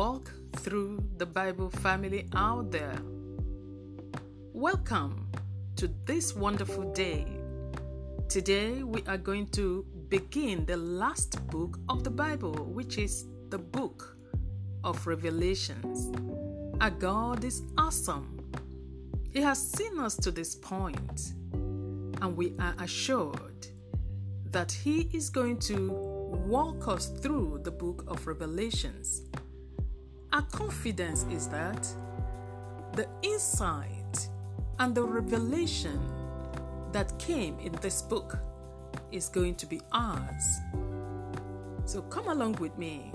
walk through the Bible family out there. Welcome to this wonderful day. Today we are going to begin the last book of the Bible, which is the book of Revelations. Our God is awesome. He has seen us to this point, and we are assured that He is going to walk us through the book of Revelations. Our confidence is that the insight and the revelation that came in this book is going to be ours. So come along with me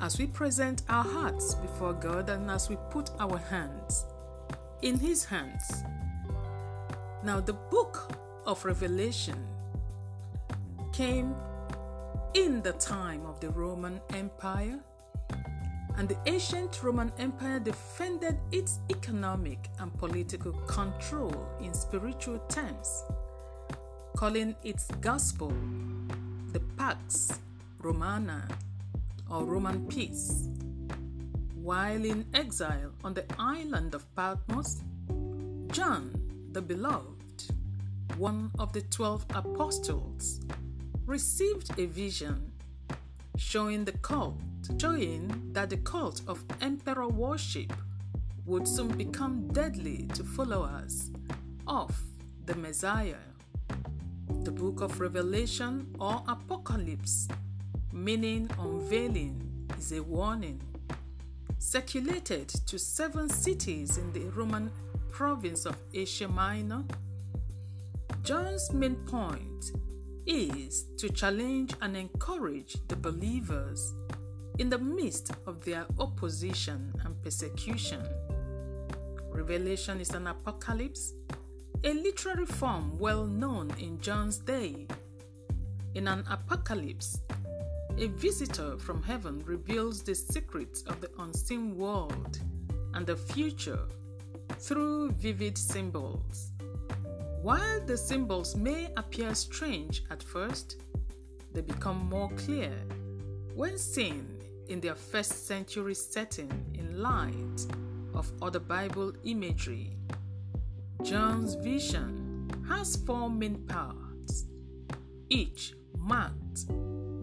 as we present our hearts before God and as we put our hands in His hands. Now, the book of Revelation came in the time of the Roman Empire, and the ancient Roman Empire defended its economic and political control in spiritual terms, calling its gospel the Pax Romana or Roman peace. While in exile on the island of Patmos, John the Beloved, one of the twelve apostles, received a vision showing the cult, showing that the cult of emperor worship would soon become deadly to followers of the Messiah. The book of Revelation or Apocalypse, meaning unveiling, is a warning. Circulated to seven cities in the Roman province of Asia Minor, John's main point is to challenge and encourage the believers in the midst of their opposition and persecution. Revelation is an apocalypse, a literary form well known in John's day. In an apocalypse, a visitor from heaven reveals the secrets of the unseen world and the future through vivid symbols. While the symbols may appear strange at first, they become more clear when seen in their first century setting in light of other Bible imagery. John's vision has four main parts, each marked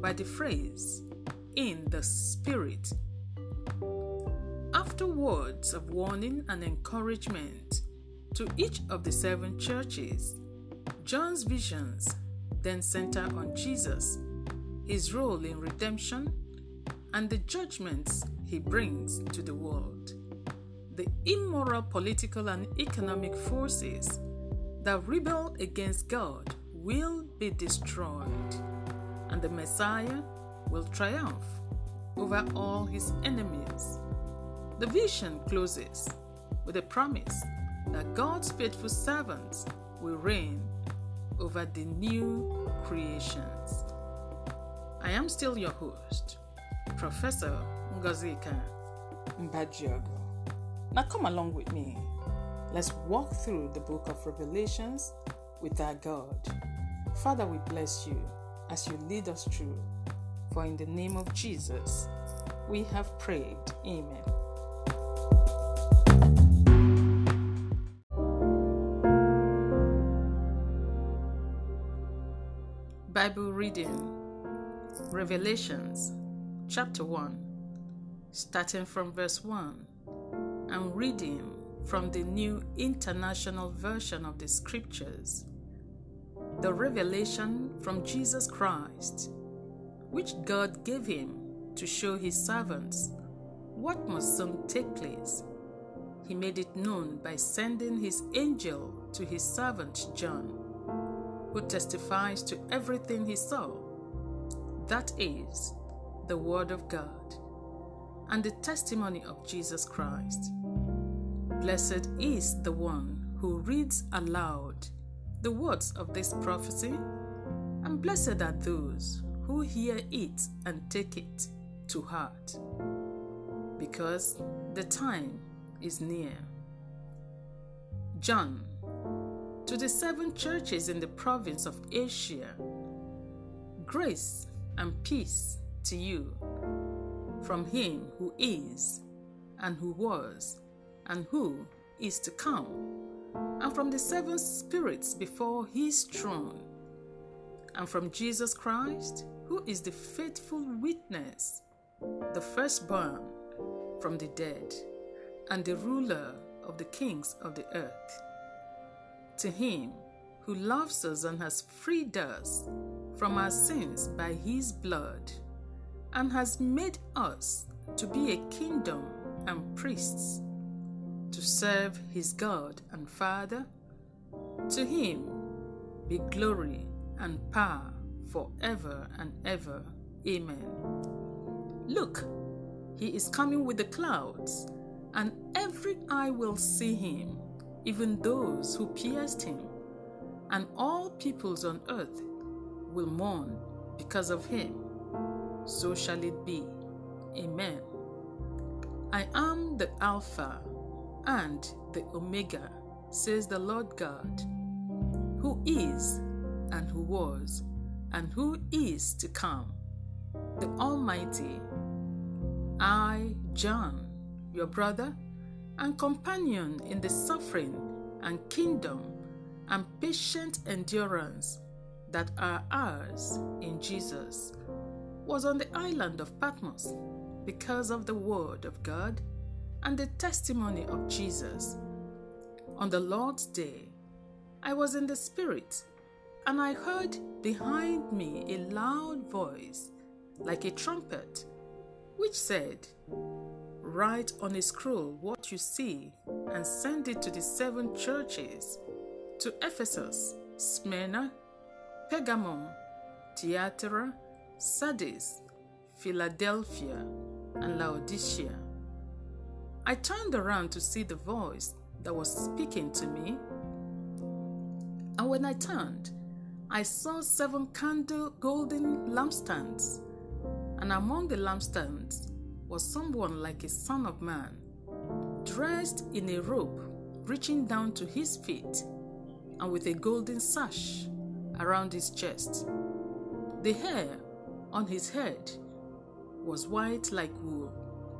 by the phrase, in the Spirit. After words of warning and encouragement, to each of the seven churches. John's visions then center on Jesus, his role in redemption, and the judgments he brings to the world. The immoral political and economic forces that rebel against God will be destroyed, and the Messiah will triumph over all his enemies. The vision closes with a promise that God's faithful servants will reign over the new creations. I am still your host, Professor Ngozika Mbadiogo. Now come along with me. Let's walk through the book of Revelations with our God. Father, we bless you as you lead us through. For in the name of Jesus, we have prayed. Amen. Bible reading Revelations chapter 1, starting from verse 1, and reading from the New International Version of the Scriptures. The revelation from Jesus Christ, which God gave him to show his servants what must soon take place. He made it known by sending his angel to his servant John who testifies to everything he saw. That is the Word of God and the testimony of Jesus Christ. Blessed is the one who reads aloud the words of this prophecy, and blessed are those who hear it and take it to heart, because the time is near. John to the seven churches in the province of Asia. Grace and peace to you from him who is, and who was, and who is to come, and from the seven spirits before his throne, and from Jesus Christ, who is the faithful witness, the firstborn from the dead, and the ruler of the kings of the earth. To him who loves us and has freed us from our sins by his blood, and has made us to be a kingdom and priests to serve his God and Father. To him be glory and power forever and ever. Amen. Look, he is coming with the clouds, and every eye will see him, even those who pierced him, and all peoples on earth will mourn because of him. So shall it be. Amen. I am the Alpha and the Omega, says the Lord God, who is, and who was, and who is to come, the Almighty. I, John, your brother and companion in the suffering and kingdom and patient endurance that are ours in Jesus, was on the island of Patmos because of the word of God and the testimony of Jesus. On the Lord's day, I was in the Spirit, and I heard behind me a loud voice, like a trumpet, which said, Write on a scroll what you see and send it to the seven churches to Ephesus, Smyrna, Pergamum, Thyatira, Sardis, Philadelphia, and Laodicea. I turned around to see the voice that was speaking to me. And when I turned, I saw seven candle golden lampstands. And among the lampstands was someone like a son of man, dressed in a robe reaching down to his feet, and with a golden sash around his chest. The hair on his head was white like wool,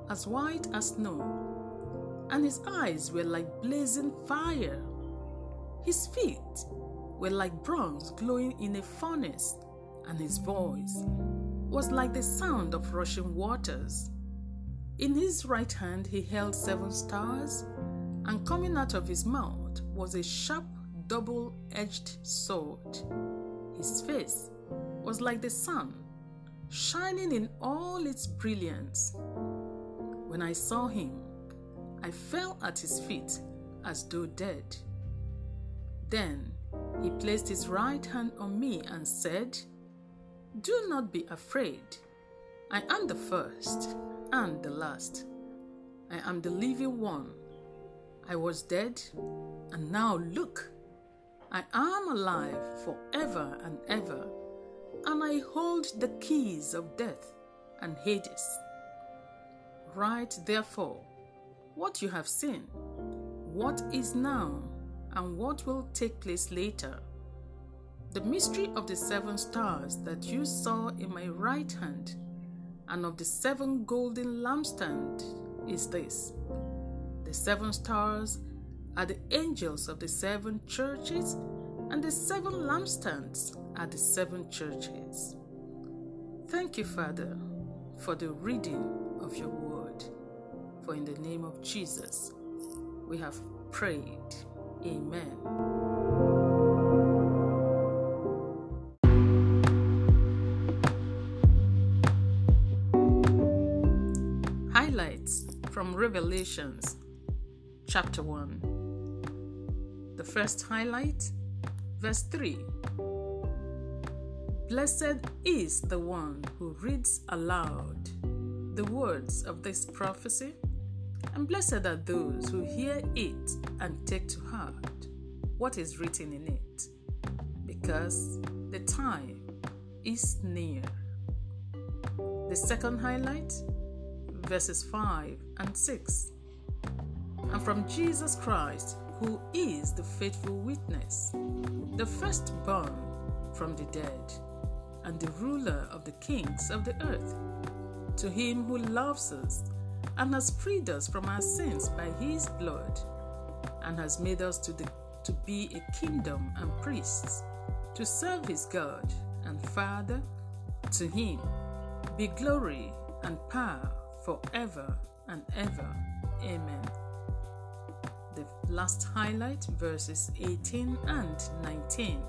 as white as snow, and his eyes were like blazing fire. His feet were like bronze glowing in a furnace, and his voice was like the sound of rushing waters. In his right hand he held seven stars, and coming out of his mouth was a sharp double edged sword. His face was like the sun shining in all its brilliance. When I saw him, I fell at his feet as though dead. Then he placed his right hand on me and said, Do not be afraid. I am the first and the last. I am the living one. I was dead, and now look, I am alive forever and ever and I hold the keys of death and Hades. Write therefore what you have seen, what is now, and what will take place later. The mystery of the seven stars that you saw in my right hand and of the seven golden lampstands is this the seven stars are the angels of the seven churches, and the seven lampstands are the seven churches. Thank you, Father, for the reading of your word. For in the name of Jesus, we have prayed. Amen. Highlights from Revelations chapter 1. The first highlight, verse 3 Blessed is the one who reads aloud the words of this prophecy, and blessed are those who hear it and take to heart what is written in it, because the time is near. The second highlight, verses 5 and 6. And from Jesus Christ, who is the faithful witness, the firstborn from the dead and the ruler of the kings of the earth, to Him who loves us and has freed us from our sins by His blood and has made us to, the, to be a kingdom and priests to serve His God and Father. To Him be glory and power forever and ever. Amen. The last highlight, verses 18 and 19.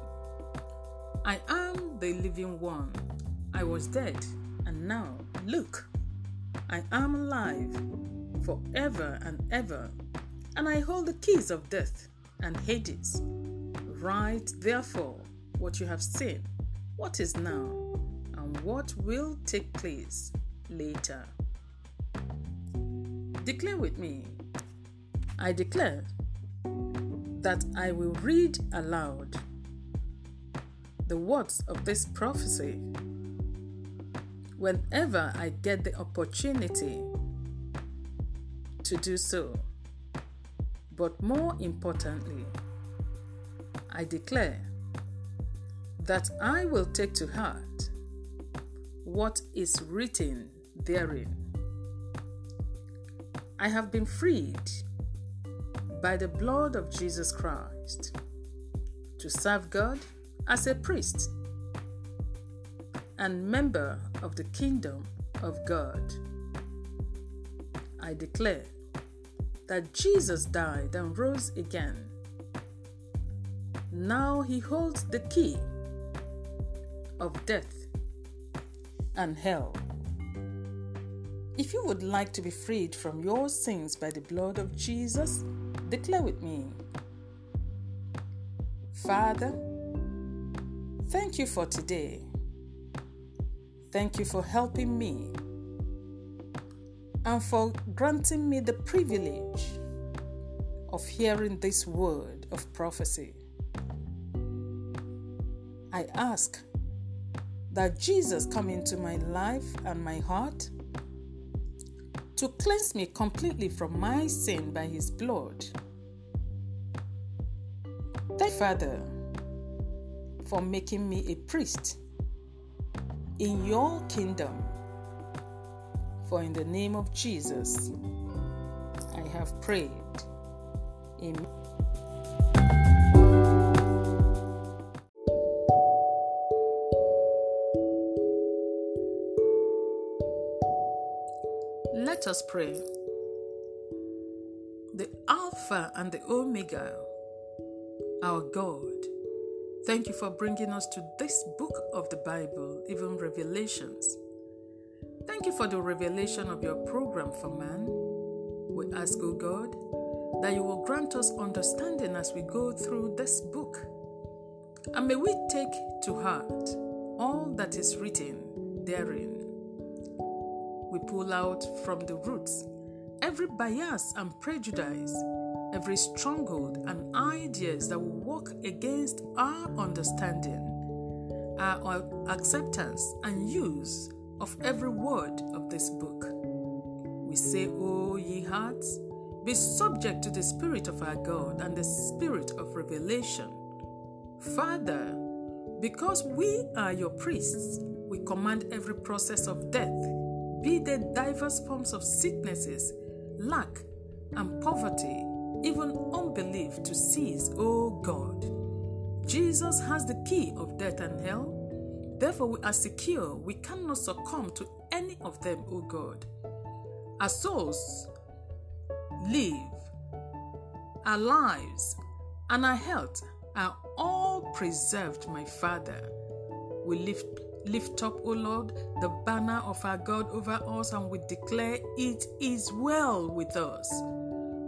I am the living one. I was dead, and now, look, I am alive forever and ever, and I hold the keys of death and Hades. Write, therefore, what you have seen, what is now, and what will take place later. Declare with me. I declare that I will read aloud the words of this prophecy whenever I get the opportunity to do so. But more importantly, I declare that I will take to heart what is written therein. I have been freed by the blood of Jesus Christ to serve God as a priest and member of the kingdom of God. I declare that Jesus died and rose again. Now he holds the key of death and hell. If you would like to be freed from your sins by the blood of Jesus, declare with me Father, thank you for today. Thank you for helping me and for granting me the privilege of hearing this word of prophecy. I ask that Jesus come into my life and my heart to cleanse me completely from my sin by his blood. Thank Father for making me a priest in your kingdom. For in the name of Jesus, I have prayed. Amen. Let us pray. The Alpha and the Omega, our God, thank you for bringing us to this book of the Bible, even Revelations. Thank you for the revelation of your program for man. We ask, O God, that you will grant us understanding as we go through this book. And may we take to heart all that is written therein we pull out from the roots every bias and prejudice, every stronghold and ideas that will work against our understanding, our acceptance and use of every word of this book. We say, O ye hearts, be subject to the Spirit of our God and the Spirit of revelation. Father, because we are your priests, we command every process of death be there diverse forms of sicknesses, lack, and poverty, even unbelief to cease, O God. Jesus has the key of death and hell. Therefore, we are secure. We cannot succumb to any of them, O God. Our souls live, our lives, and our health are all preserved, my Father. We lift Lift up, O Lord, the banner of our God over us, and we declare it is well with us.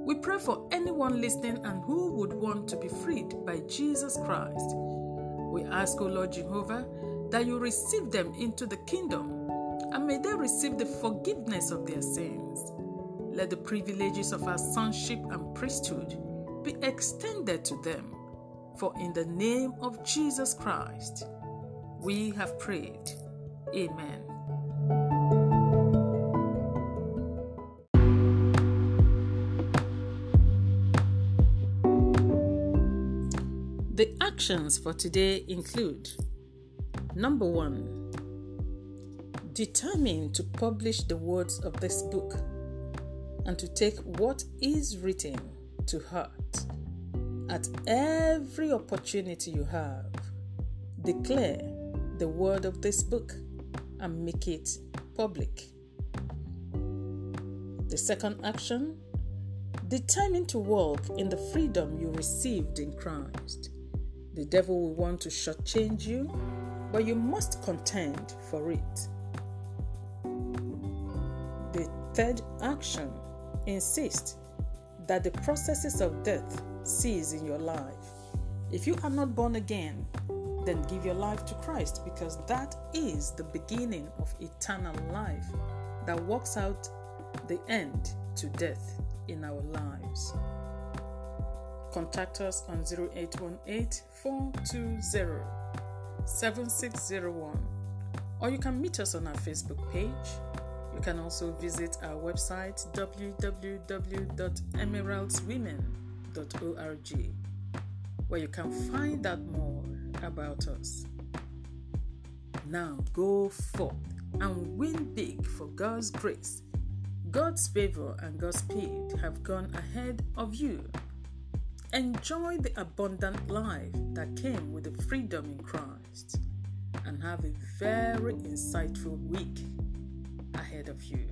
We pray for anyone listening and who would want to be freed by Jesus Christ. We ask, O Lord Jehovah, that you receive them into the kingdom, and may they receive the forgiveness of their sins. Let the privileges of our sonship and priesthood be extended to them. For in the name of Jesus Christ, we have prayed. Amen. Actions for today include number one, determine to publish the words of this book and to take what is written to heart. At every opportunity you have, declare the word of this book and make it public. The second action determine to walk in the freedom you received in Christ. The devil will want to shortchange you, but you must contend for it. The third action insist that the processes of death cease in your life. If you are not born again, then give your life to Christ because that is the beginning of eternal life that works out the end to death in our lives. Contact us on 0818 420 7601 or you can meet us on our Facebook page. You can also visit our website www.emeraldswomen.org where you can find out more about us. Now go forth and win big for God's grace. God's favor and God's speed have gone ahead of you. Enjoy the abundant life that came with the freedom in Christ and have a very insightful week ahead of you.